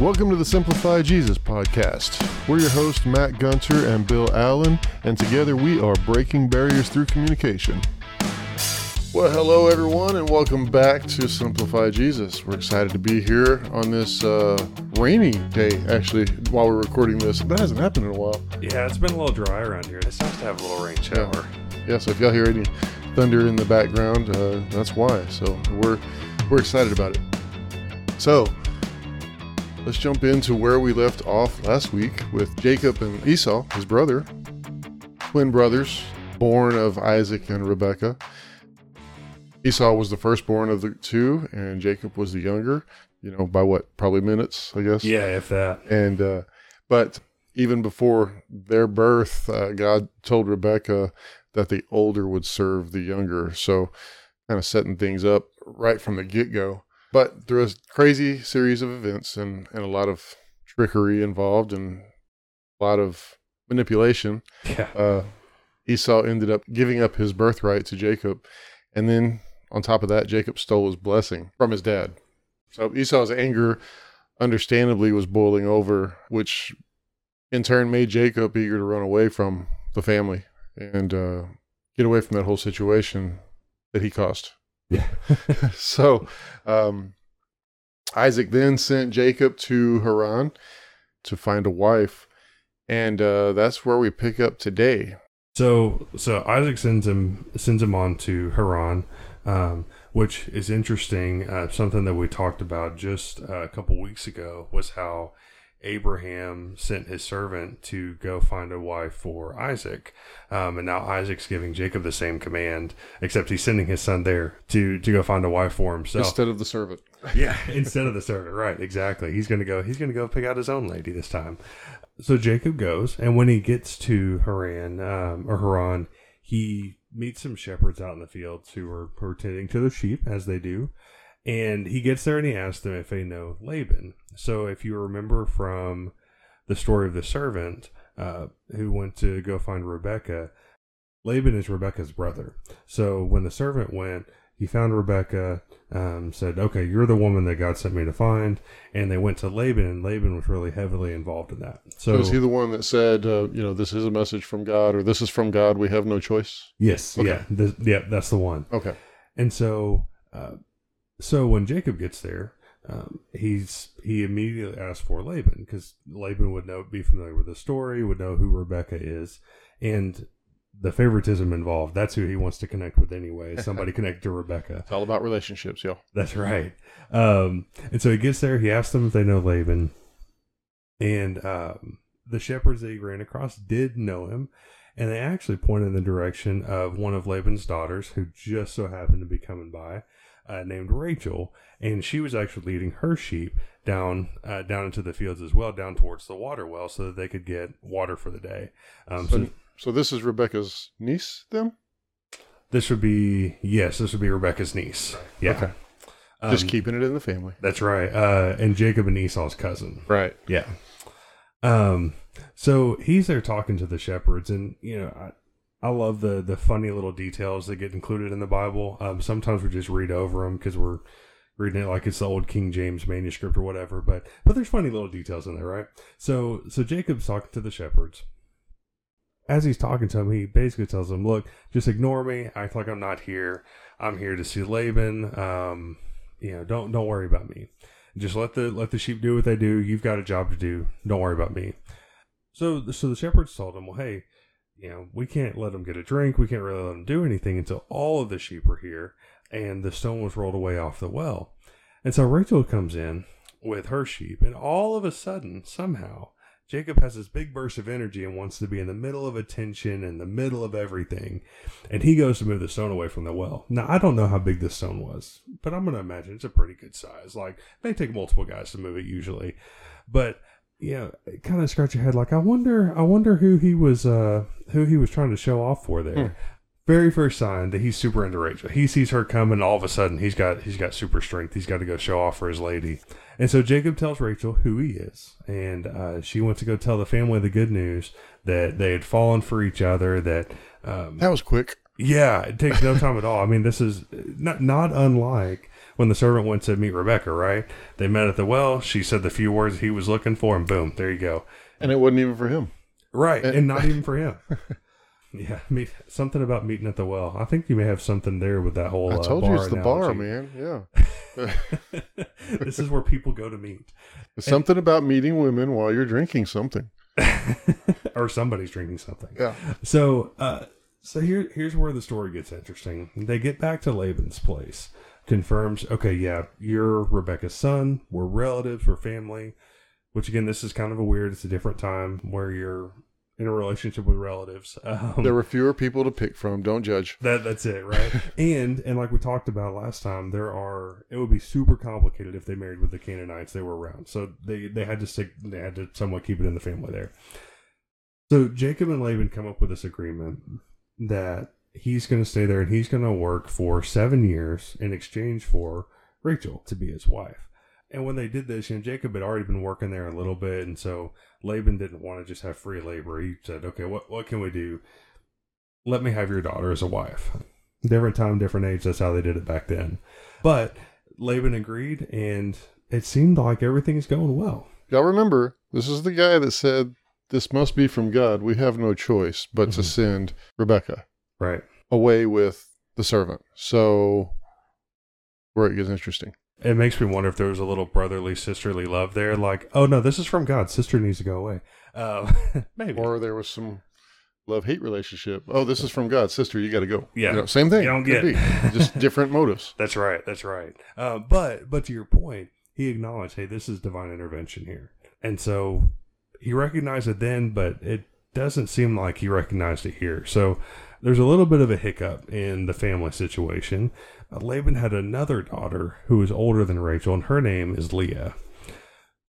Welcome to the Simplify Jesus podcast. We're your hosts, Matt Gunter and Bill Allen, and together we are breaking barriers through communication. Well, hello, everyone, and welcome back to Simplify Jesus. We're excited to be here on this uh, rainy day, actually, while we're recording this. That hasn't happened in a while. Yeah, it's been a little dry around here. It's nice to have a little rain shower. Yeah, so if y'all hear any thunder in the background, uh, that's why. So we're we're excited about it. So let's jump into where we left off last week with Jacob and Esau, his brother, twin brothers, born of Isaac and Rebekah. Esau was the firstborn of the two, and Jacob was the younger. You know, by what? Probably minutes, I guess. Yeah, if that. And uh, but even before their birth, uh, God told Rebekah that the older would serve the younger. So, kind of setting things up right from the get go. But through a crazy series of events and, and a lot of trickery involved and a lot of manipulation, Yeah. uh, Esau ended up giving up his birthright to Jacob. And then on top of that, Jacob stole his blessing from his dad. So Esau's anger, understandably, was boiling over, which in turn made Jacob eager to run away from the family and uh, get away from that whole situation that he caused. Yeah. so um, Isaac then sent Jacob to Haran to find a wife. And uh, that's where we pick up today. So so Isaac sends him sends him on to Haran, um, which is interesting. Uh, something that we talked about just uh, a couple weeks ago was how Abraham sent his servant to go find a wife for Isaac, um, and now Isaac's giving Jacob the same command, except he's sending his son there to to go find a wife for himself. Instead of the servant. Yeah, instead of the servant, right? Exactly. He's gonna go. He's gonna go pick out his own lady this time. So Jacob goes, and when he gets to Haran um, or Haran, he meets some shepherds out in the fields who are, who are tending to the sheep as they do. And he gets there and he asks them if they know Laban. So if you remember from the story of the servant uh, who went to go find Rebecca, Laban is Rebecca's brother. So when the servant went, he found Rebecca, um, said, Okay, you're the woman that God sent me to find. And they went to Laban, and Laban was really heavily involved in that. So, So is he the one that said, uh, you know, this is a message from God or this is from God? We have no choice? yes, Okay. yeah, th- yeah, that's the one. Okay. And so, uh, so when Jacob gets there, um, he's he immediately asks for Laban because Laban would know, be familiar with the story, would know who Rebecca is, and the favoritism involved. That's who he wants to connect with anyway. Somebody connect to Rebecca. It's all about relationships, y'all. That's right. Um, and so he gets there. He asks them if they know Laban, and um, the shepherds that he ran across did know him, and they actually pointed in the direction of one of Laban's daughters, who just so happened to be coming by, uh, named Rachel, and she was actually leading her sheep down uh, down into the fields as well, down towards the water well, so that they could get water for the day. Um, so So, so this is Rebecca's niece, then? this would be yes, this would be Rebecca's niece. Yeah. Okay. Um, Just keeping it in the family. That's right. Uh, and Jacob and Esau's cousin. Right. Yeah. Um. So he's there talking to the shepherds, and you know, I, love the the funny little details that get included in the Bible. Um. Sometimes we just read over them because we're reading it like it's the old King James manuscript or whatever. But but there's funny little details in there, right? So so Jacob's talking to the shepherds. As he's talking to them, he basically tells them, "Look, just ignore me. Act like I'm not here. I'm here to see Laban. Um, you know, don't don't worry about me. Just let the let the sheep do what they do. You've got a job to do. Don't worry about me." So so the shepherds told him, "Well, hey, you know, we can't let them get a drink. We can't really let them do anything until all of the sheep are here." And the stone was rolled away off the well. And so Rachel comes in with her sheep, and all of a sudden, somehow, Jacob has this big burst of energy and wants to be in the middle of attention, and the middle of everything. And he goes to move the stone away from the well. Now, I don't know how big this stone was, but I'm going to imagine it's a pretty good size. Like, they take multiple guys to move it usually. But, you know, kind of scratch your head like, I wonder, I wonder who he was, uh, who he was trying to show off for there. Very first sign that he's super into Rachel. He sees her coming, all of a sudden he's got he's got super strength. He's got to go show off for his lady. And so Jacob tells Rachel who he is, and uh, she went to go tell the family the good news that they had fallen for each other. That um, That was quick. Yeah, it takes no time at all. I mean, this is not not unlike when the servant went to meet Rebecca, right? They met at the well. She said the few words he was looking for, and boom, there you go. And it wasn't even for him. Right, and, and not even for him. yeah, meet, something about meeting at the well. I think you may have something there with that whole. I told uh, you it's the bar, man. Yeah. this is where people go to meet. something and, about meeting women while you're drinking something. or somebody's drinking something. Yeah. So, uh, so here, here's where the story gets interesting. They get back to Laban's place, confirms, okay, yeah, you're Rebecca's son. We're relatives. We're family. Which again, this is kind of a weird. It's a different time where you're in a relationship with relatives. Um, there were fewer people to pick from. Don't judge. That that's it, right? and and like we talked about last time, there are. It would be super complicated if they married with the Canaanites. They were around, so they they had to stick. They had to somewhat keep it in the family there. So Jacob and Laban come up with this agreement that he's going to stay there and he's going to work for seven years in exchange for Rachel to be his wife. And when they did this, you know, Jacob had already been working there a little bit, and so Laban didn't want to just have free labor. He said, "Okay, what what can we do? Let me have your daughter as a wife." Different time, different age. That's how they did it back then. But Laban agreed, and it seemed like everything's going well. Y'all remember, this is the guy that said, "This must be from God. We have no choice but mm-hmm. to send Rebecca right away with the servant." So, where it gets interesting it makes me wonder if there was a little brotherly, sisterly love there. Like, oh no, this is from God. Sister needs to go away. Uh, maybe. Or there was some love hate relationship. Oh, this is from God. Sister, you got to go. Yeah. You know, same thing. You don't get just different motives. That's right. That's right. Uh, but but to your point, he acknowledged, hey, this is divine intervention here, and so he recognized it then, but it doesn't seem like he recognized it here. So there's a little bit of a hiccup in the family situation. Uh, Laban had another daughter who was older than Rachel, and her name is Leah.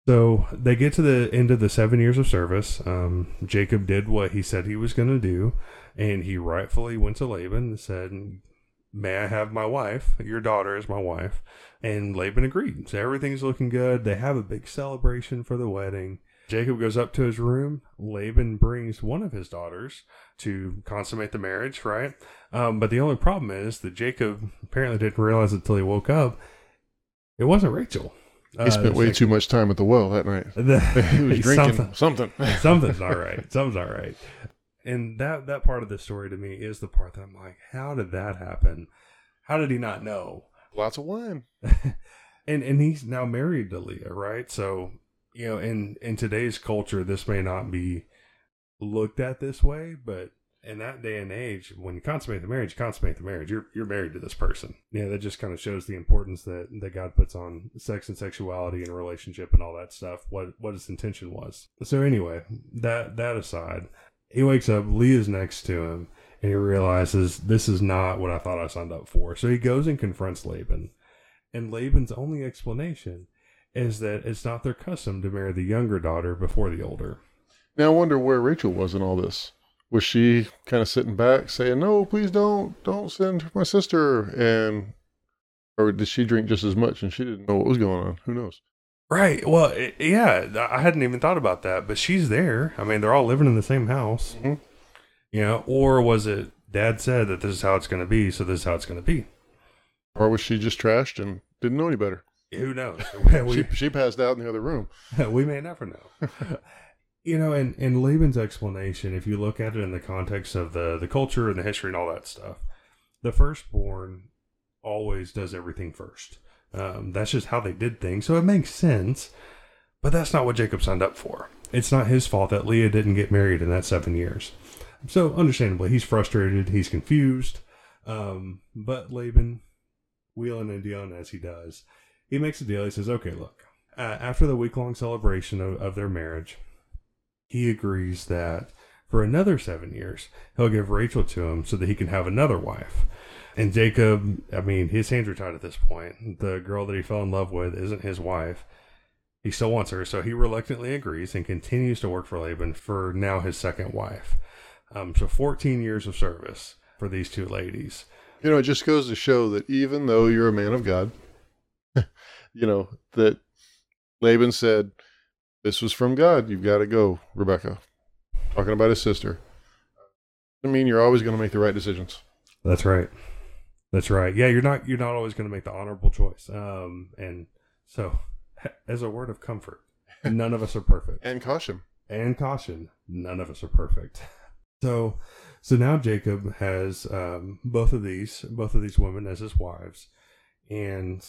So they get to the end of the seven years of service. Um, Jacob did what he said he was going to do, and he rightfully went to Laban and said, May I have my wife? Your daughter is my wife. And Laban agreed. So everything's looking good. They have a big celebration for the wedding. Jacob goes up to his room. Laban brings one of his daughters to consummate the marriage, right? Um, but the only problem is that Jacob apparently didn't realize it until he woke up. It wasn't Rachel. He uh, spent way too much time at the well that night. The, he was drinking something. something. Something's not right. Something's not right. And that that part of the story to me is the part that I'm like, how did that happen? How did he not know? Lots of wine. and and he's now married to Leah, right? So you know, in in today's culture, this may not be looked at this way, but in that day and age, when you consummate the marriage, you consummate the marriage. You're you're married to this person. Yeah, that just kind of shows the importance that that God puts on sex and sexuality and relationship and all that stuff. What what his intention was. So anyway, that that aside, he wakes up. Leah's next to him, and he realizes this is not what I thought I signed up for. So he goes and confronts Laban, and Laban's only explanation is that it's not their custom to marry the younger daughter before the older. Now I wonder where Rachel was in all this. Was she kind of sitting back saying, "No, please don't, don't send my sister," and or did she drink just as much and she didn't know what was going on? Who knows? Right. Well, it, yeah, I hadn't even thought about that, but she's there. I mean, they're all living in the same house. Mm-hmm. You know, or was it Dad said that this is how it's going to be, so this is how it's going to be? Or was she just trashed and didn't know any better? Who knows? we, she, she passed out in the other room. we may never know. you know, and, and Laban's explanation, if you look at it in the context of the, the culture and the history and all that stuff, the firstborn always does everything first. Um, that's just how they did things. So it makes sense, but that's not what Jacob signed up for. It's not his fault that Leah didn't get married in that seven years. So, understandably, he's frustrated, he's confused. Um, but Laban, wheeling and dealing as he does, he makes a deal. He says, okay, look, uh, after the week long celebration of, of their marriage, he agrees that for another seven years, he'll give Rachel to him so that he can have another wife. And Jacob, I mean, his hands are tied at this point. The girl that he fell in love with isn't his wife. He still wants her, so he reluctantly agrees and continues to work for Laban for now his second wife. Um, so 14 years of service for these two ladies. You know, it just goes to show that even though you're a man of God, you know, that Laban said, This was from God. You've got to go, Rebecca. Talking about his sister. I mean, you're always going to make the right decisions. That's right. That's right. Yeah, you're not you're not always going to make the honorable choice. Um, and so, as a word of comfort, none of us are perfect. And caution. And caution, none of us are perfect. So, so now Jacob has um, both of these both of these women as his wives, and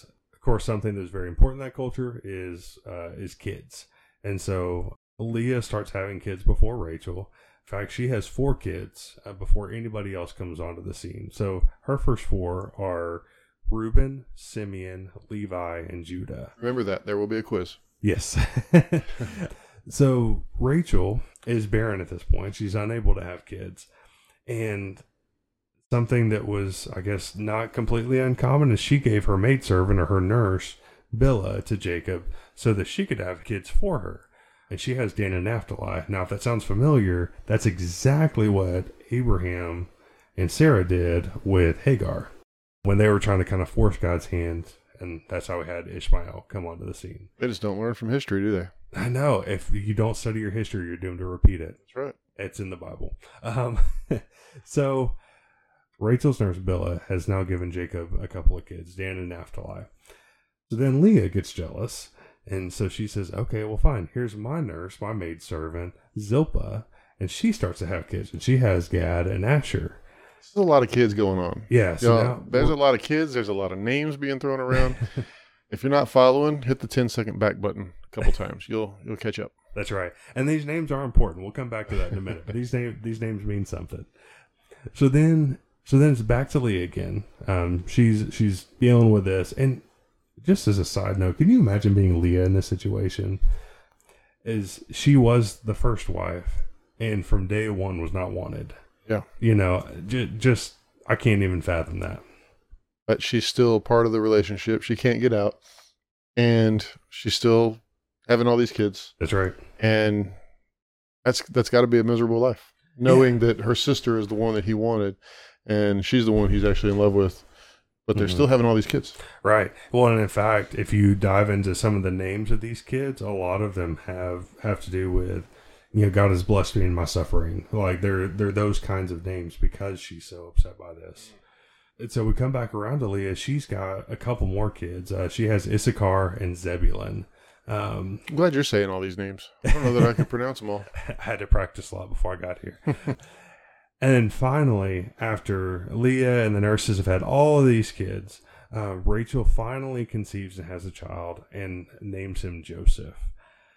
course, something that's very important in that culture is uh, is kids. And so Leah starts having kids before Rachel. In fact, she has four kids uh, before anybody else comes onto the scene. So her first four are Reuben, Simeon, Levi, and Judah. Remember that. There will be a quiz. Yes. so Rachel is barren at this point. She's unable to have kids. And something that was, I guess, not completely uncommon is she gave her maidservant or her nurse, Bilhah, to Jacob so that she could have kids for her. And she has Dan and Naphtali. Now, if that sounds familiar, that's exactly what Abraham and Sarah did with Hagar when they were trying to kind of force God's hand. And that's how we had Ishmael come onto the scene. They just don't learn from history, do they? I know. If you don't study your history, you're doomed to repeat it. That's right. It's in the Bible. Um, so Rachel's nurse Bilhah has now given Jacob a couple of kids, Dan and Naphtali. So then Leah gets jealous, and so she says, "Okay, well, fine. Here's my nurse, my maid servant Zilpah, and she starts to have kids, and she has Gad and Asher." There's a lot of kids going on. Yeah, so You know, now there's a lot of kids. There's a lot of names being thrown around. if you're not following, hit the 10 second back button a couple times. You'll you'll catch up. That's right. And these names are important. We'll come back to that in a minute. But these names these names mean something. So then so then it's back to Leah again. Um, she's she's dealing with this. And just as a side note, can you imagine being Leah in this situation? Is she was the first wife and from day one was not wanted. Yeah. You know, j- just I can't even fathom that. But she's still part of the relationship. She can't get out. And she's still having all these kids. That's right. And that's that's got to be a miserable life. Knowing that her sister is the one that he wanted and she's the one he's actually in love with. But they're Mhm. still having all these kids. Right. Well, and in fact, if you dive into some of the names of these kids, a lot of them have have to do with, you know, God has blessed me in my suffering. Like they're they're those kinds of names because she's so upset by this. And so we come back around to Leah. She's got a couple more kids. Uh, she has Issachar and Zebulun. Um, I'm glad you're saying all these names. I don't know that I can pronounce them all. I had to practice a lot before I got here. and then finally, after Leah and the nurses have had all of these kids, uh, Rachel finally conceives and has a child and names him Joseph.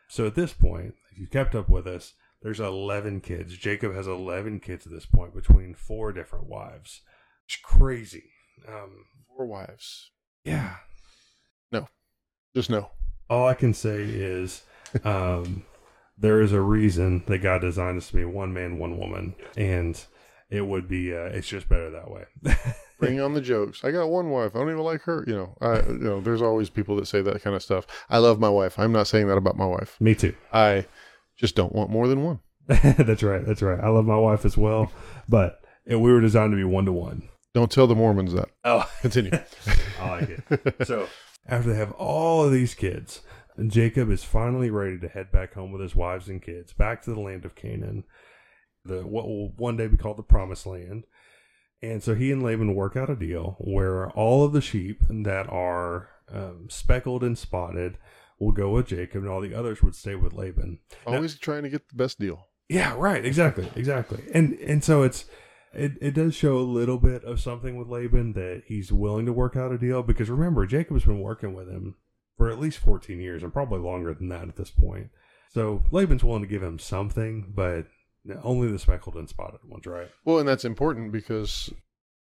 So at this point, if you kept up with us, there's 11 kids. Jacob has 11 kids at this point between four different wives. It's crazy. Um, Four wives. yeah. No. Just no. All I can say is um, there is a reason that God designed us to be one man, one woman, and it would be uh, it's just better that way. Bring on the jokes. I got one wife. I don't even like her. You know, I you know, there's always people that say that kind of stuff. I love my wife. I'm not saying that about my wife. Me too. I just don't want more than one. that's right. That's right. I love my wife as well, but we were designed to be one to one. Don't tell the Mormons that. Oh, Continue. I like it. So after they have all of these kids, Jacob is finally ready to head back home with his wives and kids, back to the land of Canaan, the what will one day be called the Promised Land. And so he and Laban work out a deal where all of the sheep that are um, speckled and spotted will go with Jacob, and all the others would stay with Laban. Always trying to get the best deal. Yeah, right. Exactly. Exactly. And and so it's it, it does show a little bit of something with Laban that he's willing to work out a deal because remember Jacob's been working with him for at least 14 years and probably longer than that at this point. So Laban's willing to give him something, but only the speckled and spotted ones, right? Well, and that's important because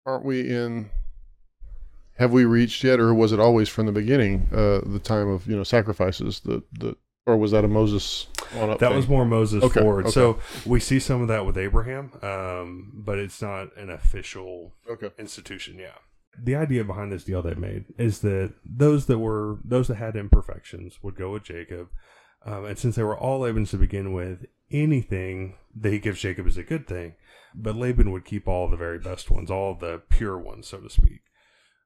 aren't we in? Have we reached yet, or was it always from the beginning uh, the time of you know sacrifices? The the or was that a Moses on up? That thing? was more Moses Okay, forward. okay. So we see some of that with Abraham, um, but it's not an official okay. institution yeah the idea behind this deal they made is that those that were those that had imperfections would go with jacob um, and since they were all laban's to begin with anything that he gives jacob is a good thing but laban would keep all the very best ones all the pure ones so to speak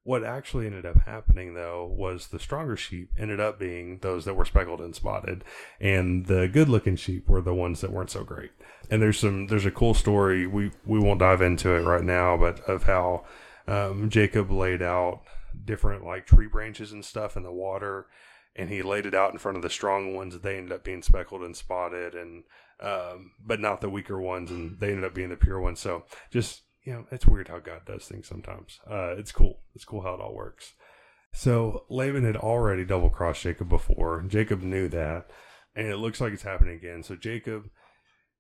what actually ended up happening though was the stronger sheep ended up being those that were speckled and spotted, and the good looking sheep were the ones that weren't so great. And there's some there's a cool story we we won't dive into it right now, but of how um, Jacob laid out different like tree branches and stuff in the water, and he laid it out in front of the strong ones. They ended up being speckled and spotted, and um, but not the weaker ones, and they ended up being the pure ones. So just you know, it's weird how God does things sometimes. Uh, it's cool. It's cool how it all works. So Laban had already double crossed Jacob before. Jacob knew that, and it looks like it's happening again. So Jacob,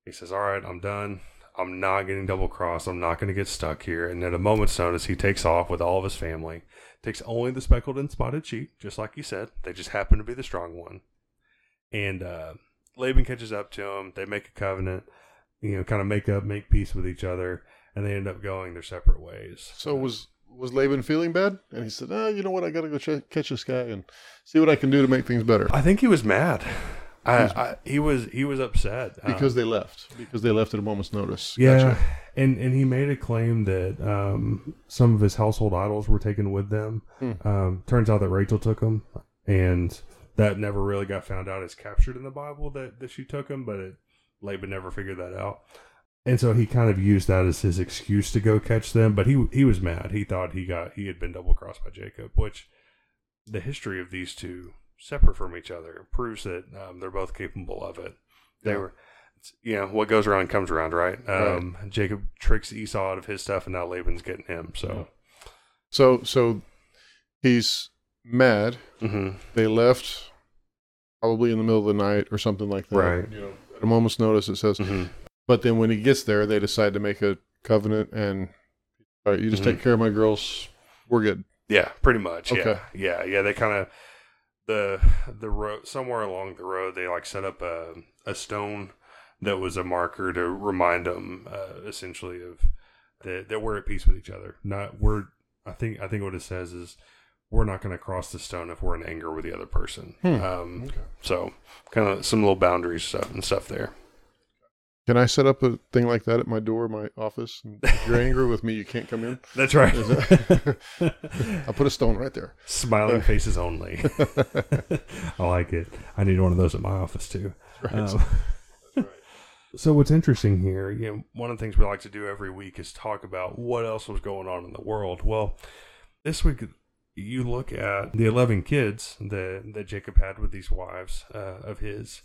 he says, "All right, I'm done. I'm not getting double crossed. I'm not going to get stuck here." And at a moment's notice, he takes off with all of his family. Takes only the speckled and spotted sheep, just like he said. They just happen to be the strong one. And uh, Laban catches up to him. They make a covenant. You know, kind of make up, make peace with each other and they end up going their separate ways. So was was Laban feeling bad? And he said, "Ah, you know what? I got to go ch- catch this guy and see what I can do to make things better." I think he was mad. I, I he was he was upset because um, they left because they left at a moment's notice. Yeah, gotcha. and and he made a claim that um, some of his household idols were taken with them. Hmm. Um, turns out that Rachel took them, and that never really got found out. It's captured in the Bible that that she took them, but it, Laban never figured that out and so he kind of used that as his excuse to go catch them. But he he was mad. He thought he got he had been double crossed by Jacob, which the history of these two separate from each other proves that um, they're both capable of it. They yeah. were, you know, what goes around comes around, right? Um, right? Jacob tricks Esau out of his stuff, and now Laban's getting him. So, yeah. so so he's mad. Mm-hmm. They left probably in the middle of the night or something like that. Right. You know, at a moment's notice, it says. Mm-hmm. But then when he gets there, they decide to make a covenant and all right, you just mm-hmm. take care of my girls. We're good. Yeah, pretty much. Okay. Yeah. Yeah. Yeah. They kind of, the, the road, somewhere along the road, they like set up a, a stone that was a marker to remind them, uh, essentially of that, that we're at peace with each other. Not, we're, I think, I think what it says is, we're not going to cross the stone if we're in anger with the other person. Hmm. Um, okay. So, kind of some little boundaries stuff and stuff there. Can I set up a thing like that at my door, my office? And if you're angry with me, you can't come in. That's right. I'll put a stone right there. Smiling faces only. I like it. I need one of those at my office too. Right. Um, right. So what's interesting here, you know, one of the things we like to do every week is talk about what else was going on in the world. Well, this week you look at the eleven kids that that Jacob had with these wives uh, of his.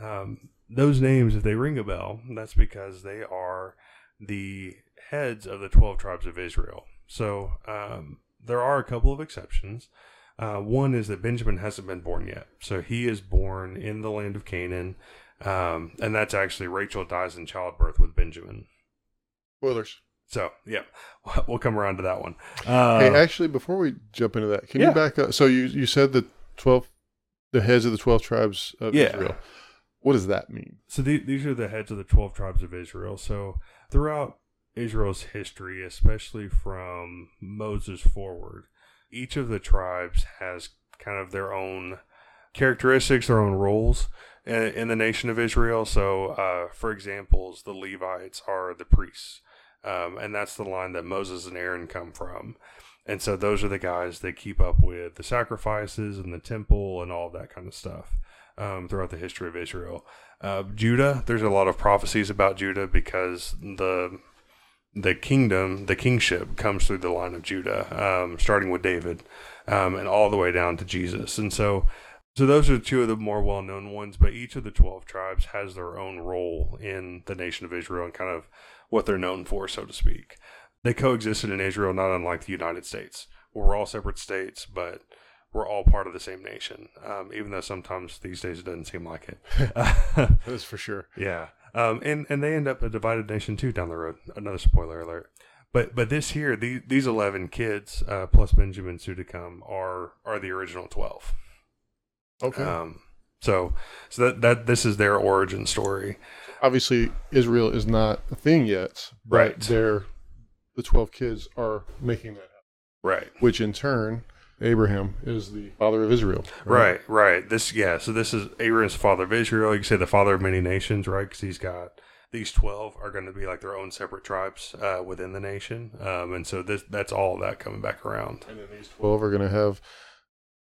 Um, those names, if they ring a bell, that's because they are the heads of the 12 tribes of Israel. So um, there are a couple of exceptions. Uh, one is that Benjamin hasn't been born yet. So he is born in the land of Canaan. Um, and that's actually Rachel dies in childbirth with Benjamin. Spoilers. So, yeah, we'll come around to that one. Uh, hey, actually, before we jump into that, can yeah. you back up? So you, you said the 12, the heads of the 12 tribes of yeah. Israel. What does that mean? So the, these are the heads of the 12 tribes of Israel. So throughout Israel's history, especially from Moses forward, each of the tribes has kind of their own characteristics, their own roles in, in the nation of Israel. So, uh, for examples, the Levites are the priests, um, and that's the line that Moses and Aaron come from. And so those are the guys that keep up with the sacrifices and the temple and all that kind of stuff um, throughout the history of Israel. Uh, Judah, there's a lot of prophecies about Judah because the the kingdom, the kingship, comes through the line of Judah, um, starting with David, um, and all the way down to Jesus. And so, so those are two of the more well known ones. But each of the twelve tribes has their own role in the nation of Israel and kind of what they're known for, so to speak. They coexisted in Israel, not unlike the United States. We're all separate states, but we're all part of the same nation, um, even though sometimes these days it doesn't seem like it. That's for sure. Yeah, um, and and they end up a divided nation too down the road. Another spoiler alert. But but this here, these these eleven kids uh, plus Benjamin soon are are the original twelve. Okay. Um, so so that that this is their origin story. Obviously, Israel is not a thing yet. right. They're the twelve kids are making that happen. Right. Which in turn Abraham is the father of Israel. Right? right, right. This, yeah. So this is Abraham's father of Israel. You can say the father of many nations, right? Because he's got these 12 are going to be like their own separate tribes uh, within the nation. Um, and so this that's all that coming back around. And then these 12 are going to have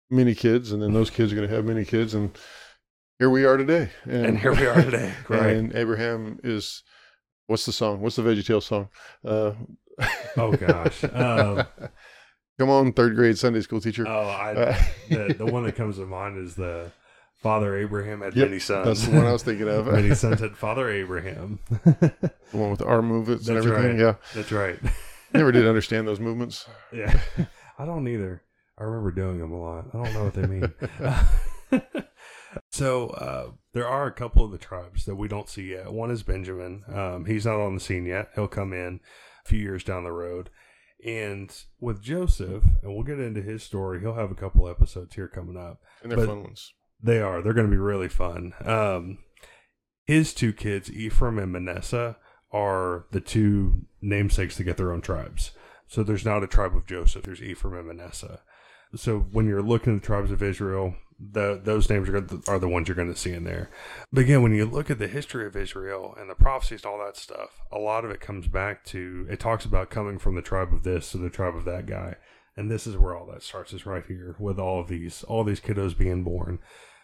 many kids, and then those kids are going to have many kids. And here we are today. And, and here we are today. Right. And Abraham is, what's the song? What's the Veggie VeggieTales song? Uh, oh, gosh. Um, Come on, third grade Sunday school teacher. Oh, I, the, the one that comes to mind is the Father Abraham had yep, many sons. That's the one I was thinking of. many sons had Father Abraham. the one with the arm movements that's and everything. Right. Yeah, that's right. Never did understand those movements. Yeah, I don't either. I remember doing them a lot. I don't know what they mean. so uh, there are a couple of the tribes that we don't see yet. One is Benjamin. Um, he's not on the scene yet. He'll come in few years down the road. And with Joseph, and we'll get into his story, he'll have a couple episodes here coming up. And they're fun ones. They are. They're going to be really fun. Um, his two kids, Ephraim and Manasseh, are the two namesakes to get their own tribes. So there's not a tribe of Joseph. There's Ephraim and Manasseh. So when you're looking at the tribes of Israel, the, those names are, are the ones you're going to see in there. But again, when you look at the history of Israel and the prophecies and all that stuff, a lot of it comes back to it talks about coming from the tribe of this to the tribe of that guy, and this is where all that starts is right here with all of these all these kiddos being born,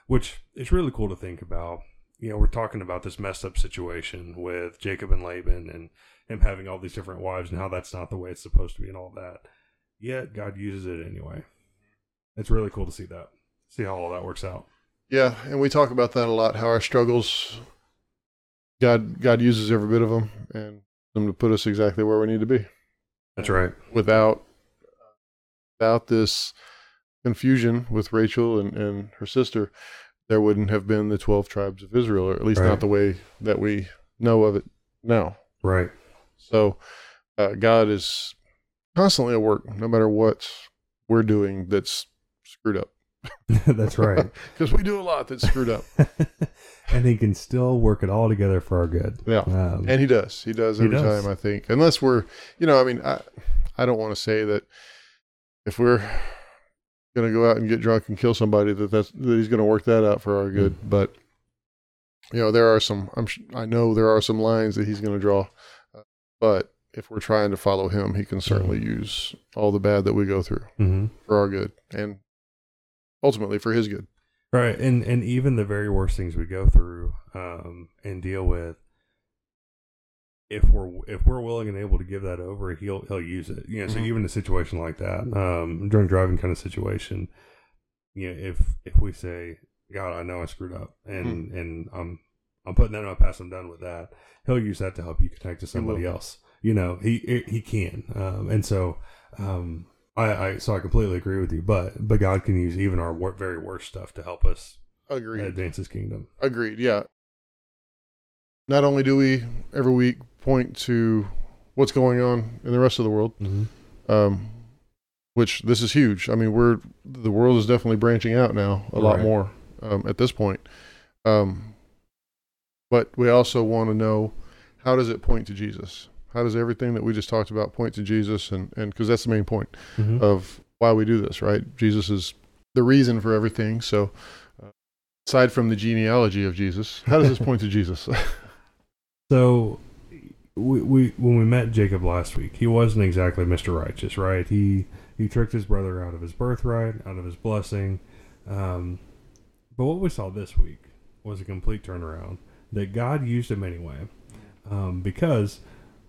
which is really cool to think about. You know, we're talking about this messed up situation with Jacob and Laban and him having all these different wives and how that's not the way it's supposed to be and all that. Yet God uses it anyway. It's really cool to see that see how all that works out. Yeah, and we talk about that a lot. How our struggles, God, God uses every bit of them, and them to put us exactly where we need to be. That's right. Without, without this confusion with Rachel and, and her sister, there wouldn't have been the twelve tribes of Israel, or at least right. not the way that we know of it now. Right. So, uh, God is constantly at work, no matter what we're doing that's screwed up. that's right. Because we do a lot that's screwed up. and he can still work it all together for our good. Yeah. Um, and he does. He does every he does. time, I think. Unless we're, you know, I mean, I, I don't want to say that if we're going to go out and get drunk and kill somebody, that, that's, that he's going to work that out for our good. Mm-hmm. But, you know, there are some, I'm, I know there are some lines that he's going to draw. Uh, but if we're trying to follow him, he can certainly mm-hmm. use all the bad that we go through mm-hmm. for our good. And ultimately for his good. Right, and and even the very worst things we go through um, and deal with, if we're if we're willing and able to give that over, he'll he'll use it. You know, mm-hmm. so even a situation like that, um, during driving kind of situation, you know, if if we say, God, I know I screwed up, and mm-hmm. and I'm I'm putting that in my past, I'm done with that. He'll use that to help you connect to somebody else. You know, he he can, um, and so um, I, I so I completely agree with you, but but God can use even our wor- very worst stuff to help us Agreed. advance His kingdom. Agreed. Yeah. Not only do we every week point to what's going on in the rest of the world, mm-hmm. um, which this is huge. I mean, we're the world is definitely branching out now a right. lot more um, at this point. Um, but we also want to know how does it point to Jesus? How does everything that we just talked about point to Jesus? And and because that's the main point mm-hmm. of why we do this, right? Jesus is the reason for everything. So, uh, aside from the genealogy of Jesus, how does this point to Jesus? so, we, we when we met Jacob last week, he wasn't exactly Mr. Righteous, right? He he tricked his brother out of his birthright, out of his blessing. Um, but what we saw this week was a complete turnaround that God used him anyway, um, because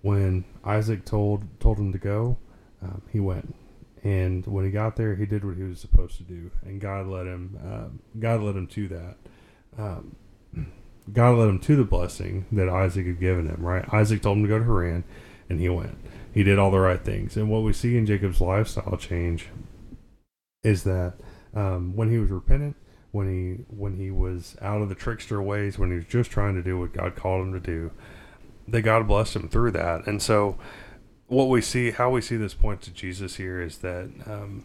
when Isaac told told him to go, um, he went. And when he got there, he did what he was supposed to do, and God led him. Um, God led him to that. Um, God led him to the blessing that Isaac had given him. Right? Isaac told him to go to Haran, and he went. He did all the right things. And what we see in Jacob's lifestyle change is that um, when he was repentant, when he when he was out of the trickster ways, when he was just trying to do what God called him to do, that God blessed him through that. And so, what we see, how we see this point to Jesus here is that um,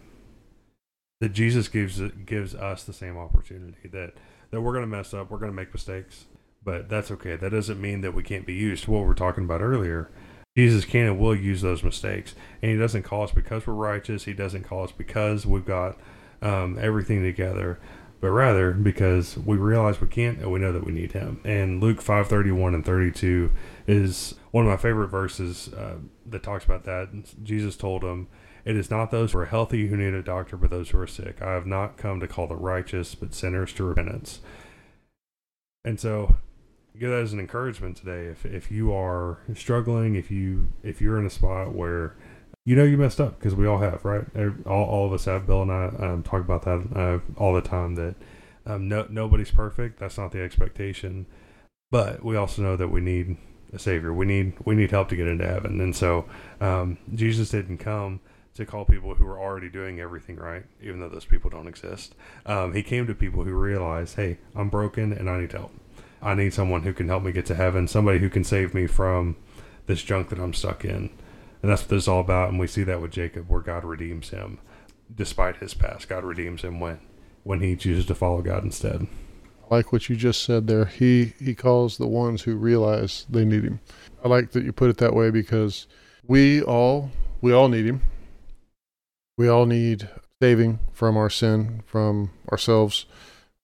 that Jesus gives gives us the same opportunity that that we're going to mess up, we're going to make mistakes, but that's okay. That doesn't mean that we can't be used. What we were talking about earlier, Jesus can and will use those mistakes, and He doesn't call us because we're righteous. He doesn't call us because we've got um, everything together. But rather because we realize we can't and we know that we need Him. And Luke five thirty one and thirty two is one of my favorite verses uh, that talks about that. Jesus told him, "It is not those who are healthy who need a doctor, but those who are sick. I have not come to call the righteous, but sinners to repentance." And so give that as an encouragement today. If if you are struggling, if you if you're in a spot where you know you messed up because we all have, right? All, all of us have. Bill and I um, talk about that uh, all the time. That um, no nobody's perfect. That's not the expectation, but we also know that we need a savior. We need we need help to get into heaven. And so um, Jesus didn't come to call people who were already doing everything right, even though those people don't exist. Um, he came to people who realized, hey, I'm broken and I need help. I need someone who can help me get to heaven, somebody who can save me from this junk that I'm stuck in. And that's what this is all about. And we see that with Jacob, where God redeems him despite his past. God redeems him when when he chooses to follow God instead. I like what you just said there. He he calls the ones who realize they need him. I like that you put it that way because we all we all need him. We all need saving from our sin, from ourselves,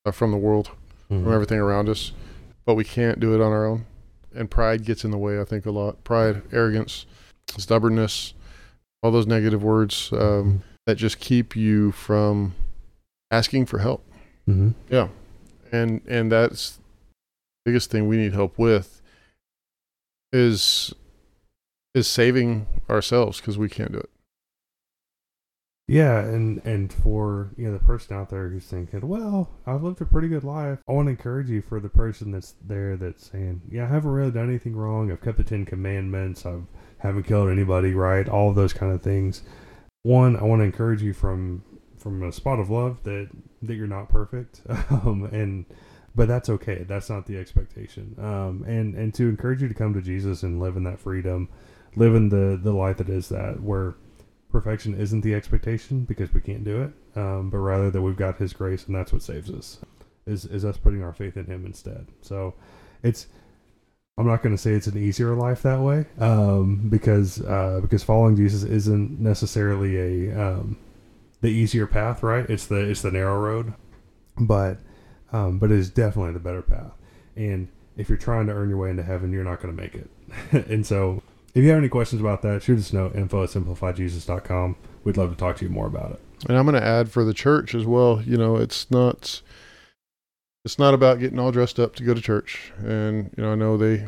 uh, from the world, mm-hmm. from everything around us but we can't do it on our own. And pride gets in the way, I think, a lot. Pride, arrogance, stubbornness, all those negative words um, that just keep you from asking for help. Mm-hmm. Yeah, and and that's the biggest thing we need help with is is saving ourselves because we can't do it. Yeah, and and for you know the person out there who's thinking, well, I've lived a pretty good life. I want to encourage you for the person that's there that's saying, yeah, I haven't really done anything wrong. I've kept the Ten Commandments. I haven't killed anybody. Right, all those kind of things. One, I want to encourage you from from a spot of love that that you're not perfect, um, and but that's okay. That's not the expectation. Um, and and to encourage you to come to Jesus and live in that freedom, live in the the light that is that where perfection isn't the expectation because we can't do it, um, but rather that we've got His grace and that's what saves us. Is is us putting our faith in Him instead. So it's I'm not going to say it's an easier life that way um, because uh, because following Jesus isn't necessarily a um, the easier path, right? It's the it's the narrow road, but um, but it is definitely the better path. And if you're trying to earn your way into heaven, you're not going to make it. and so if you have any questions about that, shoot us a note, info at simplifyjesus.com. We'd love to talk to you more about it. And I'm going to add for the church as well, you know, it's not it's not about getting all dressed up to go to church. And, you know, I know they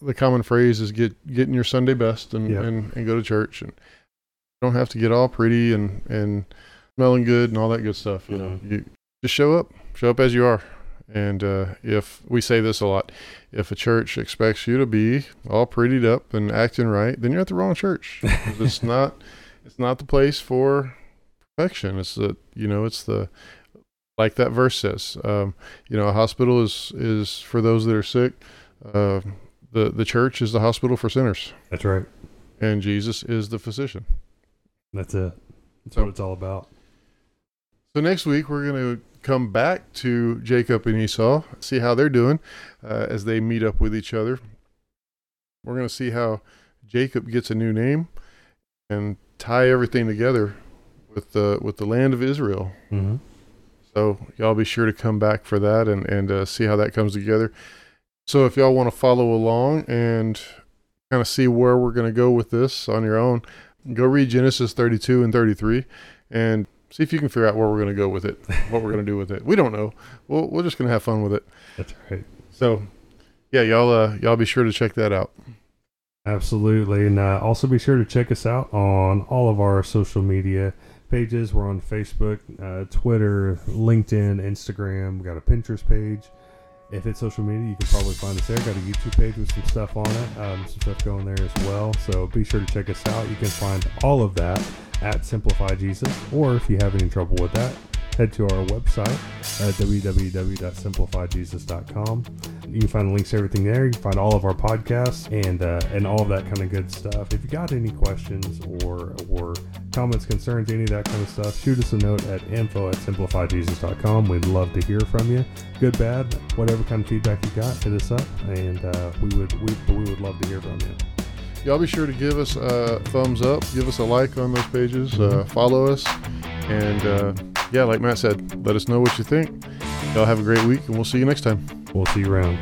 the common phrase is get getting your Sunday best and, yep. and, and go to church and you don't have to get all pretty and, and smelling good and all that good stuff. You mm-hmm. know, you just show up, show up as you are. And uh, if we say this a lot, if a church expects you to be all prettied up and acting right, then you're at the wrong church. it's not, it's not the place for perfection. It's the, you know, it's the, like that verse says, um, you know, a hospital is is for those that are sick. Uh, the the church is the hospital for sinners. That's right. And Jesus is the physician. That's it. That's so, what it's all about. So next week we're going to come back to Jacob and Esau, see how they're doing uh, as they meet up with each other. We're going to see how Jacob gets a new name and tie everything together with the with the land of Israel. Mm-hmm. So y'all be sure to come back for that and and uh, see how that comes together. So if y'all want to follow along and kind of see where we're going to go with this on your own, go read Genesis 32 and 33 and See if you can figure out where we're going to go with it, what we're going to do with it. We don't know. We'll, we're just going to have fun with it. That's right. So, yeah, y'all, uh, y'all be sure to check that out. Absolutely, and uh, also be sure to check us out on all of our social media pages. We're on Facebook, uh, Twitter, LinkedIn, Instagram. We got a Pinterest page. If it's social media, you can probably find us there. Got a YouTube page with some stuff on it, um, some stuff going there as well. So be sure to check us out. You can find all of that at Simplify Jesus, or if you have any trouble with that, head to our website at www.simplifyjesus.com. You can find links to everything there. You can find all of our podcasts and uh, and all of that kind of good stuff. If you got any questions or or comments, concerns, any of that kind of stuff, shoot us a note at info at simplifyjesus.com. We'd love to hear from you. Good, bad, whatever kind of feedback you got, hit us up, and uh, we would we, we would love to hear from you y'all be sure to give us a thumbs up, give us a like on those pages, uh, follow us, and uh, yeah, like Matt said, let us know what you think. Y'all have a great week, and we'll see you next time. We'll see you around.